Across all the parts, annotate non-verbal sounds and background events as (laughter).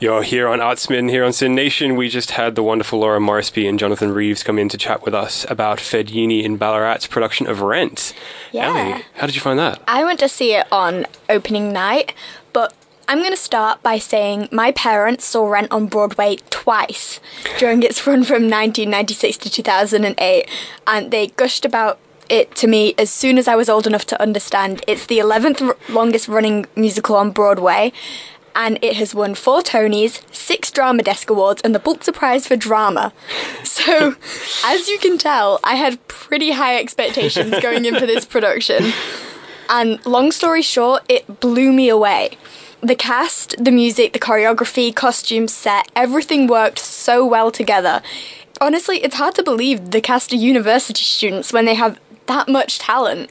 You're here on Artsmin, here on Sin Nation. We just had the wonderful Laura Morrisby and Jonathan Reeves come in to chat with us about Fed Uni in Ballarat's production of Rent. Yeah. Ellie, how did you find that? I went to see it on opening night, but I'm going to start by saying my parents saw Rent on Broadway twice during its run from 1996 to 2008, and they gushed about it to me as soon as I was old enough to understand. It's the 11th r- longest running musical on Broadway. And it has won four Tonys, six Drama Desk Awards, and the Pulitzer Prize for Drama. So, (laughs) as you can tell, I had pretty high expectations going in for this (laughs) production. And long story short, it blew me away. The cast, the music, the choreography, costumes, set, everything worked so well together. Honestly, it's hard to believe the cast are university students when they have that much talent.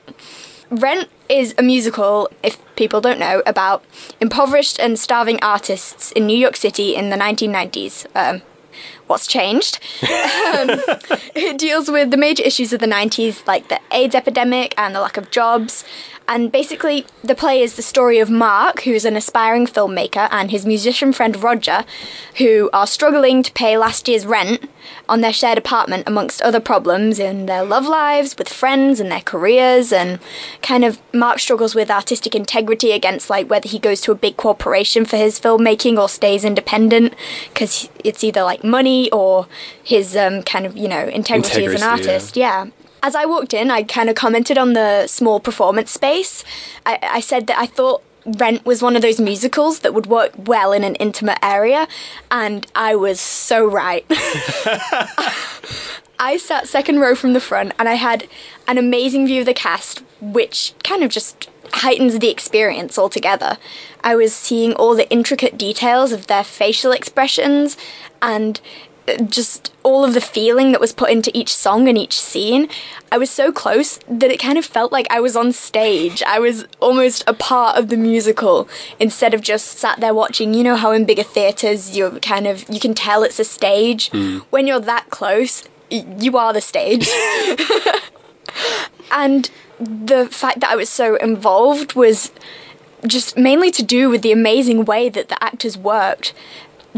Rent is a musical, if people don't know, about impoverished and starving artists in New York City in the 1990s. Um, what's changed? um, (laughs) it deals with the major issues of the 90s, like the AIDS epidemic and the lack of jobs. And basically, the play is the story of Mark, who's an aspiring filmmaker, and his musician friend Roger, who are struggling to pay last year's rent on their shared apartment, amongst other problems in their love lives, with friends, and their careers. And kind of, Mark struggles with artistic integrity against like whether he goes to a big corporation for his filmmaking or stays independent, because it's either like money or his um, kind of, you know, integrity, as Integrity, an yeah. artist. yeah. As I walked in, I kind of commented on the small performance space. I, I said that I thought Rent was one of those musicals that would work well in an intimate area, and I was so right. (laughs) I sat second row from the front, and I had an amazing view of the cast, which kind of just heightens the experience altogether. I was seeing all the intricate details of their facial expressions and just all of the feeling that was put into each song and each scene. I was so close that it kind of felt like I was on stage. I was almost a part of the musical instead of just sat there watching. You know how in bigger theatres you're kind of you can tell it's a stage. Hmm. When you're that close, you are the stage. (laughs) and the fact that I was so involved was just mainly to do with the amazing way that the actors worked.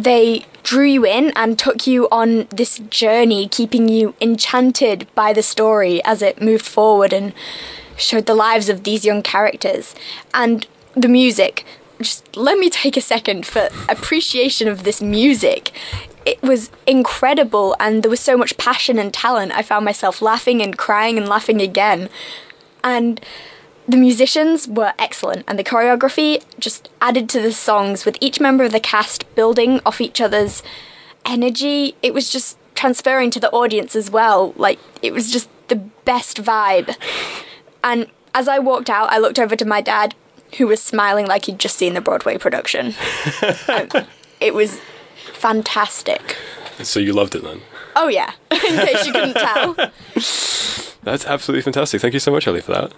They drew you in and took you on this journey, keeping you enchanted by the story as it moved forward and showed the lives of these young characters. And the music, just let me take a second for appreciation of this music. It was incredible, and there was so much passion and talent. I found myself laughing and crying and laughing again. And the musicians were excellent, and the choreography just added to the songs with each member of the cast building off each other's energy. It was just transferring to the audience as well. Like, it was just the best vibe. And as I walked out, I looked over to my dad, who was smiling like he'd just seen the Broadway production. (laughs) Um, it was fantastic. So you loved it then? Oh, yeah, (laughs) in case you couldn't tell. (laughs) That's absolutely fantastic. Thank you so much, Ellie, for that.